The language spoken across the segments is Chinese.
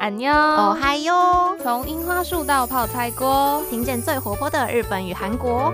俺妞哦嗨哟。从樱花树到泡菜锅。听见最活泼的日本与韩国。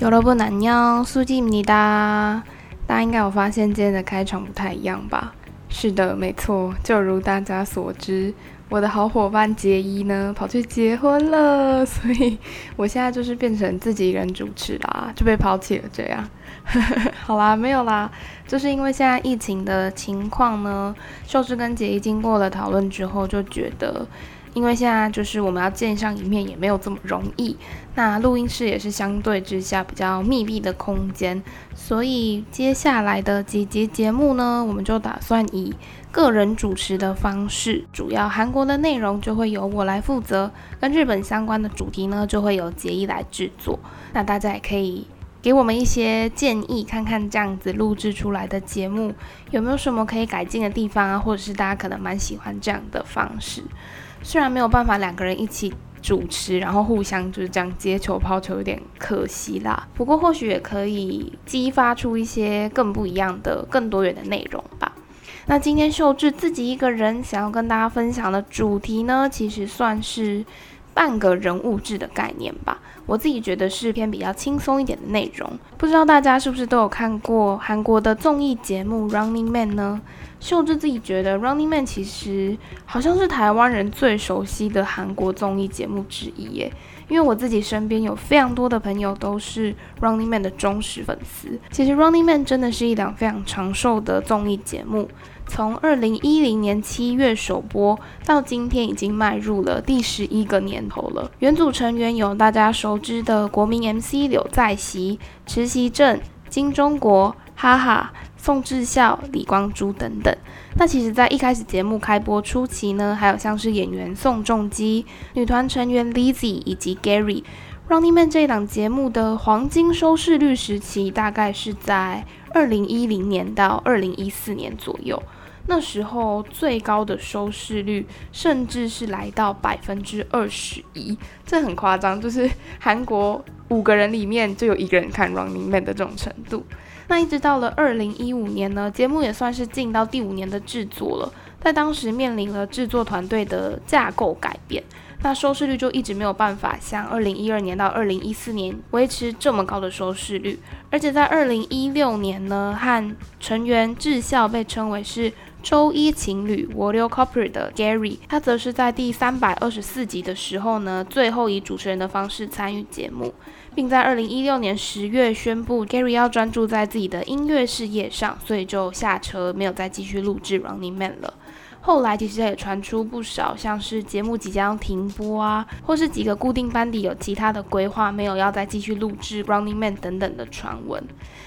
有萝卜男妞苏基米达大家应该有发现今天的开场不太一样吧？是的没错就如大家所知我的好伙伴杰伊呢跑去结婚了，所以我现在就是变成自己一人主持啦，就被抛弃了这样。好啦，没有啦，就是因为现在疫情的情况呢，秀智跟杰伊经过了讨论之后，就觉得。因为现在就是我们要见上一面也没有这么容易，那录音室也是相对之下比较密闭的空间，所以接下来的几集节目呢，我们就打算以个人主持的方式，主要韩国的内容就会由我来负责，跟日本相关的主题呢就会由杰伊来制作。那大家也可以给我们一些建议，看看这样子录制出来的节目有没有什么可以改进的地方啊，或者是大家可能蛮喜欢这样的方式。虽然没有办法两个人一起主持，然后互相就是这样接球抛球，有点可惜啦。不过或许也可以激发出一些更不一样的、更多元的内容吧。那今天秀智自己一个人想要跟大家分享的主题呢，其实算是半个人物志的概念吧。我自己觉得是偏比较轻松一点的内容。不知道大家是不是都有看过韩国的综艺节目《Running Man》呢？秀智自己觉得《Running Man》其实好像是台湾人最熟悉的韩国综艺节目之一耶。因为我自己身边有非常多的朋友都是《Running Man》的忠实粉丝。其实《Running Man》真的是一档非常长寿的综艺节目，从二零一零年七月首播到今天，已经迈入了第十一个年头了。原组成员有大家熟知的国民 MC 柳在熙、池熙正、金钟国、哈哈。宋智孝、李光洙等等。那其实，在一开始节目开播初期呢，还有像是演员宋仲基、女团成员 Lizzy 以及 Gary。Running Man 这一档节目的黄金收视率时期，大概是在二零一零年到二零一四年左右。那时候最高的收视率，甚至是来到百分之二十一，这很夸张，就是韩国五个人里面就有一个人看 Running Man 的这种程度。那一直到了二零一五年呢，节目也算是进到第五年的制作了。在当时面临了制作团队的架构改变，那收视率就一直没有办法像二零一二年到二零一四年维持这么高的收视率。而且在二零一六年呢，和成员智孝被称为是周一情侣 w a r r i o Couple 的 Gary，他则是在第三百二十四集的时候呢，最后以主持人的方式参与节目。并在二零一六年十月宣布，Gary 要专注在自己的音乐事业上，所以就下车，没有再继续录制《Running Man》了。后来其实也传出不少，像是节目即将停播啊，或是几个固定班底有其他的规划，没有要再继续录制《Running Man》等等的传闻。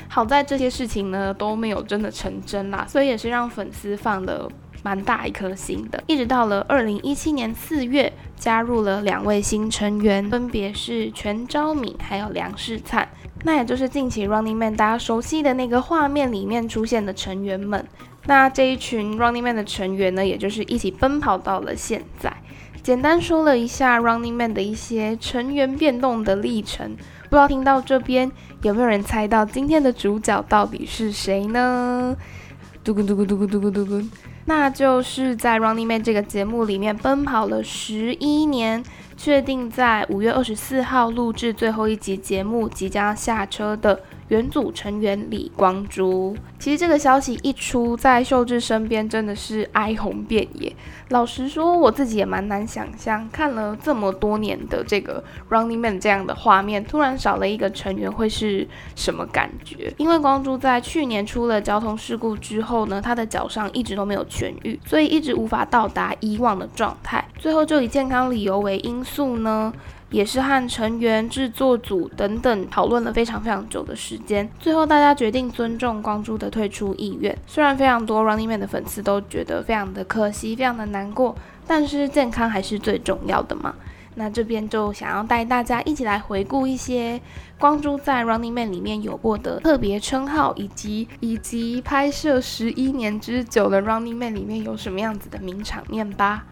好在这些事情呢都没有真的成真啦，所以也是让粉丝放了。蛮大一颗心的，一直到了二零一七年四月，加入了两位新成员，分别是全昭敏还有梁世灿，那也就是近期 Running Man 大家熟悉的那个画面里面出现的成员们。那这一群 Running Man 的成员呢，也就是一起奔跑到了现在。简单说了一下 Running Man 的一些成员变动的历程，不知道听到这边有没有人猜到今天的主角到底是谁呢？嘟咕嘟咕嘟咕嘟咕嘟咕。那就是在《Running Man》这个节目里面奔跑了十一年，确定在五月二十四号录制最后一集节目，即将下车的。原组成员李光洙，其实这个消息一出，在秀智身边真的是哀鸿遍野。老实说，我自己也蛮难想象，看了这么多年的这个 Running Man 这样的画面，突然少了一个成员会是什么感觉？因为光洙在去年出了交通事故之后呢，他的脚上一直都没有痊愈，所以一直无法到达以往的状态。最后就以健康理由为因素呢。也是和成员、制作组等等讨论了非常非常久的时间，最后大家决定尊重光洙的退出意愿。虽然非常多 Running Man 的粉丝都觉得非常的可惜、非常的难过，但是健康还是最重要的嘛。那这边就想要带大家一起来回顾一些光洙在 Running Man 里面有过的特别称号，以及以及拍摄十一年之久的 Running Man 里面有什么样子的名场面吧。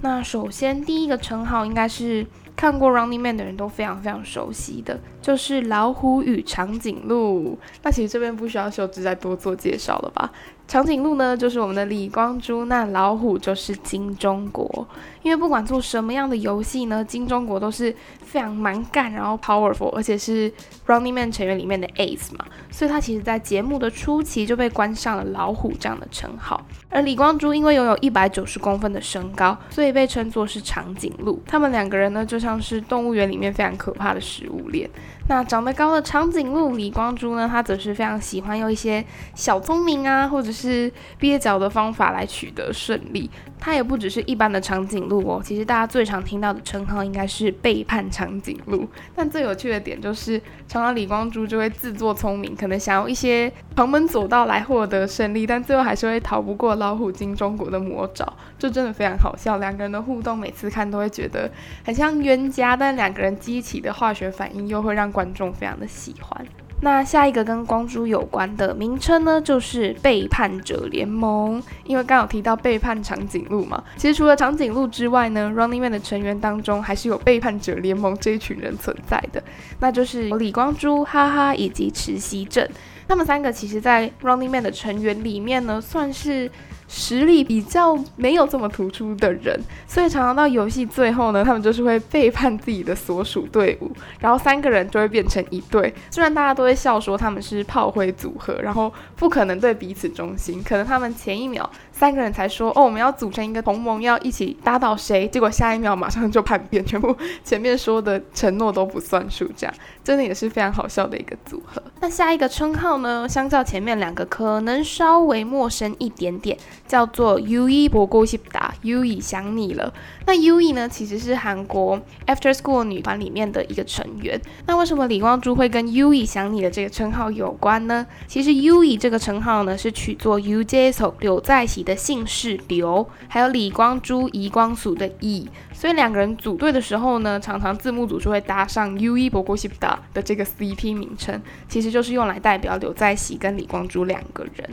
那首先第一个称号应该是。看过《Running Man》的人都非常非常熟悉的，就是老虎与长颈鹿。那其实这边不需要秀智再多做介绍了吧？长颈鹿呢，就是我们的李光洙；那老虎就是金钟国。因为不管做什么样的游戏呢，金钟国都是非常蛮干，然后 powerful，而且是 Running Man 成员里面的 ace 嘛，所以他其实在节目的初期就被冠上了老虎这样的称号。而李光洙因为拥有一百九十公分的身高，所以被称作是长颈鹿。他们两个人呢，就像是动物园里面非常可怕的食物链。那长得高的长颈鹿李光洙呢，他则是非常喜欢用一些小聪明啊，或者是蹩脚的方法来取得胜利。他也不只是一般的长颈鹿哦，其实大家最常听到的称号应该是背叛长颈鹿。但最有趣的点就是，常常李光洙就会自作聪明，可能想要一些旁门左道来获得胜利，但最后还是会逃不过老虎金钟国的魔爪，就真的非常好笑。两个人的互动，每次看都会觉得很像冤家，但两个人激起的化学反应又会让观众非常的喜欢。那下一个跟光珠有关的名称呢，就是背叛者联盟。因为刚有提到背叛长颈鹿嘛，其实除了长颈鹿之外呢，Running Man 的成员当中还是有背叛者联盟这一群人存在的，那就是李光洙、哈哈以及池溪正。他们三个其实，在 Running Man 的成员里面呢，算是。实力比较没有这么突出的人，所以常常到游戏最后呢，他们就是会背叛自己的所属队伍，然后三个人就会变成一队。虽然大家都会笑说他们是炮灰组合，然后不可能对彼此忠心，可能他们前一秒三个人才说哦我们要组成一个同盟，要一起打倒谁，结果下一秒马上就叛变，全部前面说的承诺都不算数，这样真的也是非常好笑的一个组合。那下一个称号呢，相较前面两个可能稍微陌生一点点。叫做 U E 博过西达 U E 想你了。那 U E 呢，其实是韩国 After School 女团里面的一个成员。那为什么李光洙会跟 U E 想你的这个称号有关呢？其实 U E 这个称号呢，是取作 U J S O 柳在熙的姓氏刘，还有李光洙怡光俗的 E，。所以两个人组队的时候呢，常常字幕组就会搭上 U E 博过西达的这个 CP 名称，其实就是用来代表柳在熙跟李光洙两个人。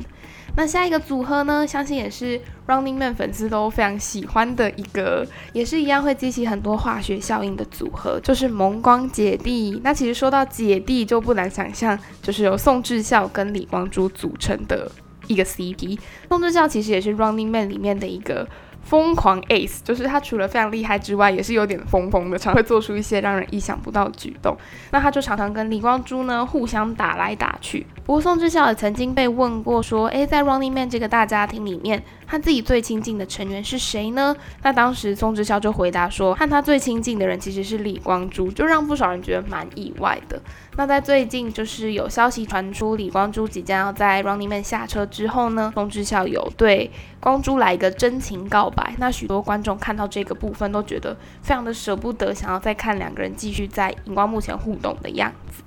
那下一个组合呢，相信也是 Running Man 粉丝都非常喜欢的一个，也是一样会激起很多化学效应的组合，就是蒙光姐弟。那其实说到姐弟，就不难想象，就是由宋智孝跟李光洙组成的一个 CP。宋智孝其实也是 Running Man 里面的一个。疯狂 ace 就是他除了非常厉害之外，也是有点疯疯的，常会做出一些让人意想不到的举动。那他就常常跟李光洙呢互相打来打去。不过宋智孝也曾经被问过说，诶，在 Running Man 这个大家庭里面，他自己最亲近的成员是谁呢？那当时宋智孝就回答说，和他最亲近的人其实是李光洙，就让不少人觉得蛮意外的。那在最近就是有消息传出李光洙即将要在 Running Man 下车之后呢，宋智孝有对光洙来一个真情告白。那许多观众看到这个部分都觉得非常的舍不得，想要再看两个人继续在荧光幕前互动的样子。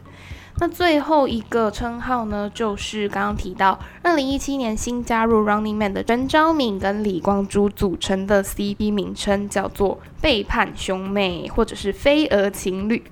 那最后一个称号呢，就是刚刚提到，二零一七年新加入 Running Man 的陈昭敏跟李光洙组成的 CP 名称叫做背叛兄妹，或者是飞蛾情侣。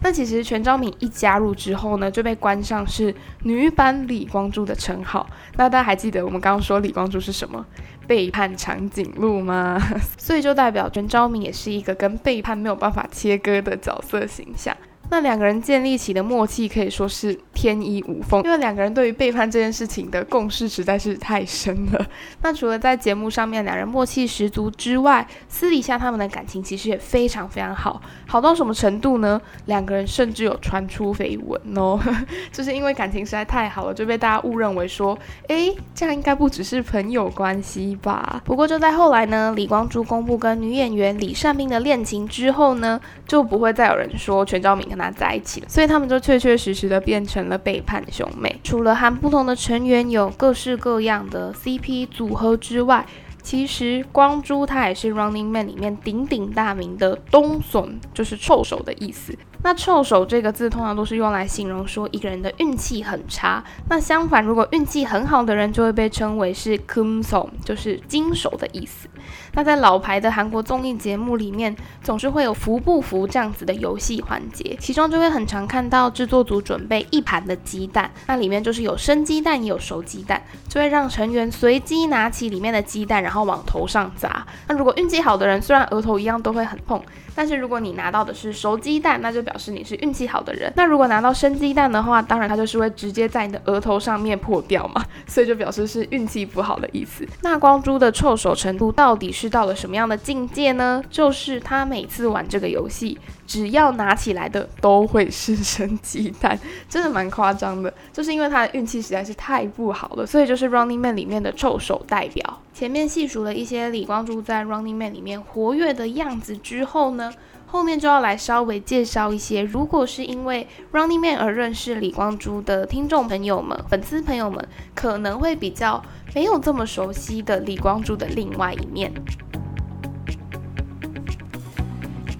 那其实全昭敏一加入之后呢，就被冠上是女版李光洙的称号。那大家还记得我们刚刚说李光洙是什么？背叛长颈鹿吗？所以就代表全昭敏也是一个跟背叛没有办法切割的角色形象。那两个人建立起的默契可以说是天衣无缝，因为两个人对于背叛这件事情的共识实在是太深了。那除了在节目上面两人默契十足之外，私底下他们的感情其实也非常非常好，好到什么程度呢？两个人甚至有传出绯闻哦，就是因为感情实在太好了，就被大家误认为说，诶，这样应该不只是朋友关系吧？不过就在后来呢，李光洙公布跟女演员李善斌的恋情之后呢，就不会再有人说全昭敏。跟他在一起了，所以他们就确确实实的变成了背叛兄妹。除了和不同的成员有各式各样的 CP 组合之外，其实光洙他也是 Running Man 里面鼎鼎大名的东笋，就是臭手的意思。那臭手这个字通常都是用来形容说一个人的运气很差。那相反，如果运气很好的人，就会被称为是 kum s o n 就是金手的意思。那在老牌的韩国综艺节目里面，总是会有服不服这样子的游戏环节，其中就会很常看到制作组准备一盘的鸡蛋，那里面就是有生鸡蛋也有熟鸡蛋，就会让成员随机拿起里面的鸡蛋，然后往头上砸。那如果运气好的人，虽然额头一样都会很痛，但是如果你拿到的是熟鸡蛋，那就表示你是运气好的人。那如果拿到生鸡蛋的话，当然它就是会直接在你的额头上面破掉嘛，所以就表示是运气不好的意思。那光珠的臭手程度到底是到了什么样的境界呢？就是他每次玩这个游戏，只要拿起来的都会是生鸡蛋，真的蛮夸张的。就是因为他的运气实在是太不好了，所以就是 Running Man 里面的臭手代表。前面细数了一些李光洙在 Running Man 里面活跃的样子之后呢，后面就要来稍微介绍一些，如果是因为 Running Man 而认识李光洙的听众朋友们、粉丝朋友们，可能会比较没有这么熟悉的李光洙的另外一面。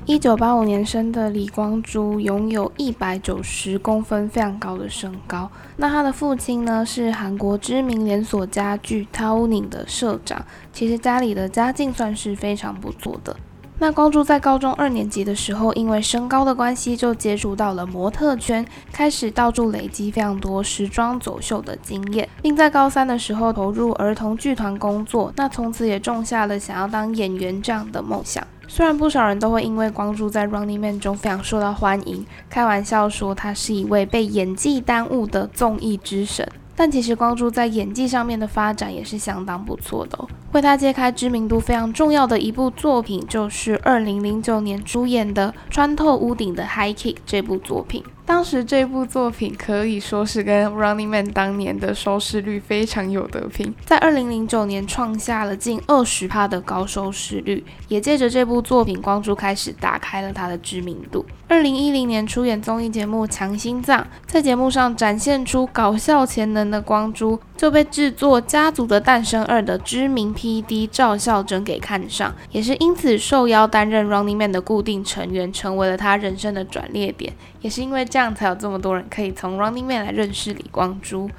一九八五年生的李光洙拥有一百九十公分，非常高的身高。那他的父亲呢是韩国知名连锁家具 t a o n i n g 的社长，其实家里的家境算是非常不错的。那光洙在高中二年级的时候，因为身高的关系，就接触到了模特圈，开始到处累积非常多时装走秀的经验，并在高三的时候投入儿童剧团工作。那从此也种下了想要当演员这样的梦想。虽然不少人都会因为光洙在 Running Man 中非常受到欢迎，开玩笑说他是一位被演技耽误的综艺之神，但其实光洙在演技上面的发展也是相当不错的。为他揭开知名度非常重要的一部作品，就是2009年出演的《穿透屋顶的 High Kick》这部作品。当时这部作品可以说是跟 Running Man 当年的收视率非常有得拼，在二零零九年创下了近二十趴的高收视率，也借着这部作品，光洙开始打开了他的知名度。二零一零年出演综艺节目《强心脏》，在节目上展现出搞笑潜能的光洙，就被制作《家族的诞生二》的知名 P.D. 赵孝真给看上，也是因此受邀担任 Running Man 的固定成员，成为了他人生的转捩点，也是因为。这样才有这么多人可以从 Running Man 来认识李光洙。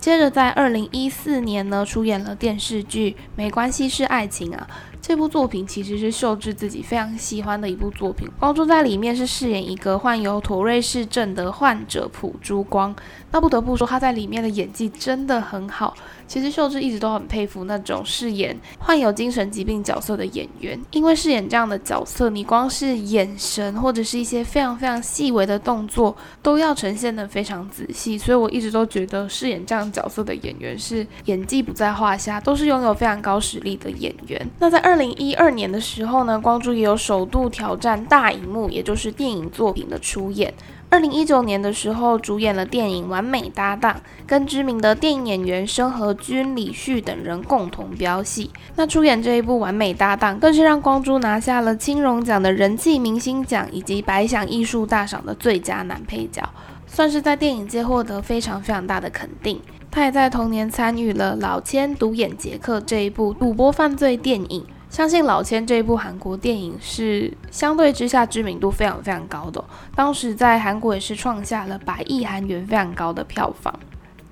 接着在二零一四年呢，出演了电视剧《没关系是爱情》啊。这部作品其实是秀智自己非常喜欢的一部作品。光洙在里面是饰演一个患有妥瑞氏症的患者朴珠光。那不得不说他在里面的演技真的很好。其实秀智一直都很佩服那种饰演患有精神疾病角色的演员，因为饰演这样的角色，你光是眼神或者是一些非常非常细微的动作都要呈现的非常仔细。所以我一直都觉得饰演这样角色的演员是演技不在话下，都是拥有非常高实力的演员。那在二零一二年的时候呢，光洙也有首度挑战大荧幕，也就是电影作品的出演。二零一九年的时候，主演了电影《完美搭档》，跟知名的电影演员申河君、李旭等人共同飙戏。那出演这一部《完美搭档》，更是让光洙拿下了青龙奖的人气明星奖，以及百想艺术大赏的最佳男配角，算是在电影界获得非常非常大的肯定。他也在同年参与了老千独演杰克这一部赌博犯罪电影。相信老千这一部韩国电影是相对之下知名度非常非常高的，当时在韩国也是创下了百亿韩元非常高的票房。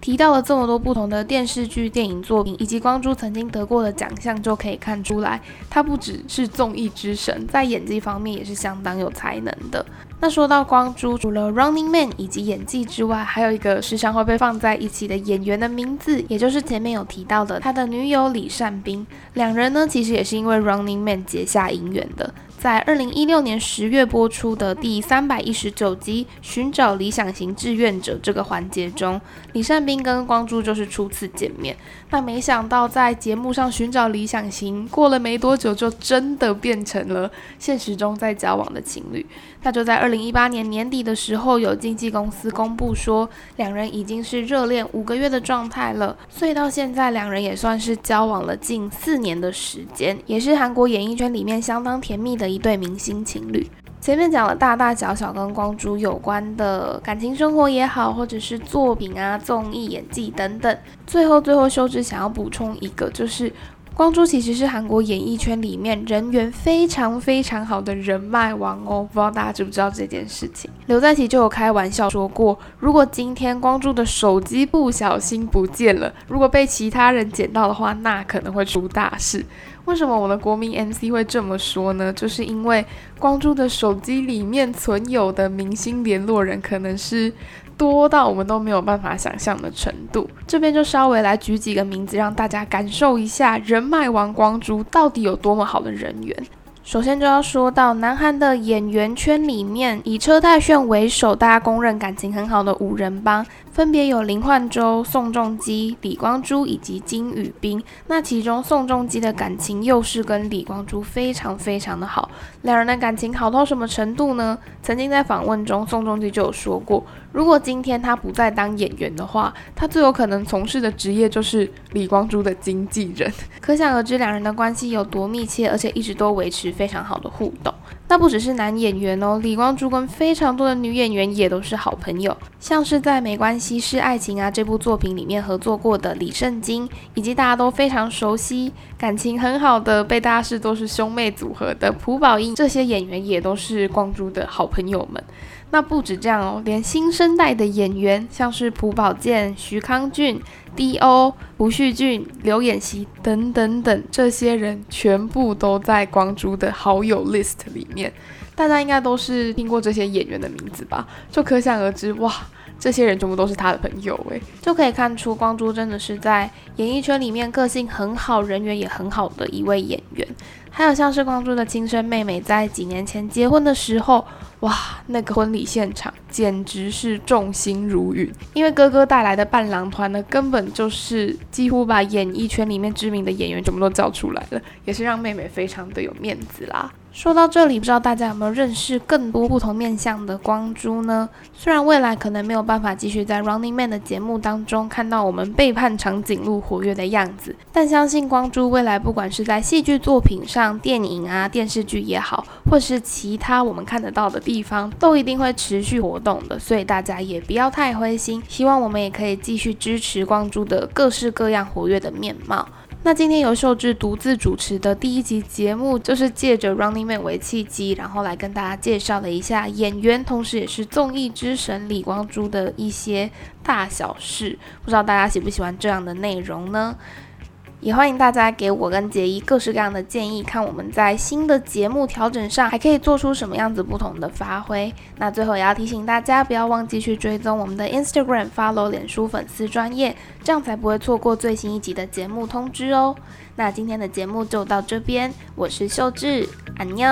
提到了这么多不同的电视剧、电影作品，以及光洙曾经得过的奖项，就可以看出来，他不只是综艺之神，在演技方面也是相当有才能的。那说到光洙，除了 Running Man 以及演技之外，还有一个时常会被放在一起的演员的名字，也就是前面有提到的他的女友李善斌。两人呢，其实也是因为 Running Man 结下姻缘的。在二零一六年十月播出的第三百一十九集《寻找理想型志愿者》这个环节中，李善斌跟光洙就是初次见面。那没想到在节目上寻找理想型，过了没多久就真的变成了现实中在交往的情侣。那就在二零一八年年底的时候，有经纪公司公布说，两人已经是热恋五个月的状态了。所以到现在，两人也算是交往了近四年的时间，也是韩国演艺圈里面相当甜蜜的。一对明星情侣，前面讲了大大小小跟光洙有关的感情生活也好，或者是作品啊、综艺、演技等等。最后，最后，秀智想要补充一个，就是光洙其实是韩国演艺圈里面人缘非常非常好的人脉王哦。不知道大家知不知道这件事情？刘在熙就有开玩笑说过，如果今天光洙的手机不小心不见了，如果被其他人捡到的话，那可能会出大事。为什么我的国民 MC 会这么说呢？就是因为光洙的手机里面存有的明星联络人，可能是多到我们都没有办法想象的程度。这边就稍微来举几个名字，让大家感受一下人脉王光洙到底有多么好的人缘。首先就要说到南韩的演员圈里面，以车太铉为首，大家公认感情很好的五人帮，分别有林焕洲、宋仲基、李光洙以及金宇彬。那其中宋仲基的感情又是跟李光洙非常非常的好，两人的感情好到什么程度呢？曾经在访问中，宋仲基就有说过，如果今天他不再当演员的话，他最有可能从事的职业就是李光洙的经纪人。可想而知，两人的关系有多密切，而且一直都维持。非常好的互动，那不只是男演员哦，李光洙跟非常多的女演员也都是好朋友，像是在《没关系是爱情啊》这部作品里面合作过的李圣经，以及大家都非常熟悉、感情很好的被大家视作是兄妹组合的朴宝英，这些演员也都是光洙的好朋友们。那不止这样哦，连新生代的演员，像是朴宝剑、徐康俊、D.O、胡旭俊、刘演熙等等等，这些人全部都在光洙的好友 list 里面。大家应该都是听过这些演员的名字吧？就可想而知，哇，这些人全部都是他的朋友诶，就可以看出光洙真的是在演艺圈里面个性很好、人缘也很好的一位演员。还有像是光洙的亲生妹妹，在几年前结婚的时候。哇，那个婚礼现场简直是众星如云，因为哥哥带来的伴郎团呢，根本就是几乎把演艺圈里面知名的演员全部都叫出来了，也是让妹妹非常的有面子啦。说到这里，不知道大家有没有认识更多不同面向的光洙呢？虽然未来可能没有办法继续在 Running Man 的节目当中看到我们背叛长颈鹿活跃的样子，但相信光洙未来不管是在戏剧作品上、电影啊、电视剧也好，或是其他我们看得到的地方，都一定会持续活动的。所以大家也不要太灰心，希望我们也可以继续支持光洙的各式各样活跃的面貌。那今天由秀智独自主持的第一集节目，就是借着 Running Man 为契机，然后来跟大家介绍了一下演员，同时也是综艺之神李光洙的一些大小事。不知道大家喜不喜欢这样的内容呢？也欢迎大家给我跟杰伊各式各样的建议，看我们在新的节目调整上还可以做出什么样子不同的发挥。那最后也要提醒大家，不要忘记去追踪我们的 Instagram、follow 脸书粉丝专业，这样才不会错过最新一集的节目通知哦。那今天的节目就到这边，我是秀智，安妞。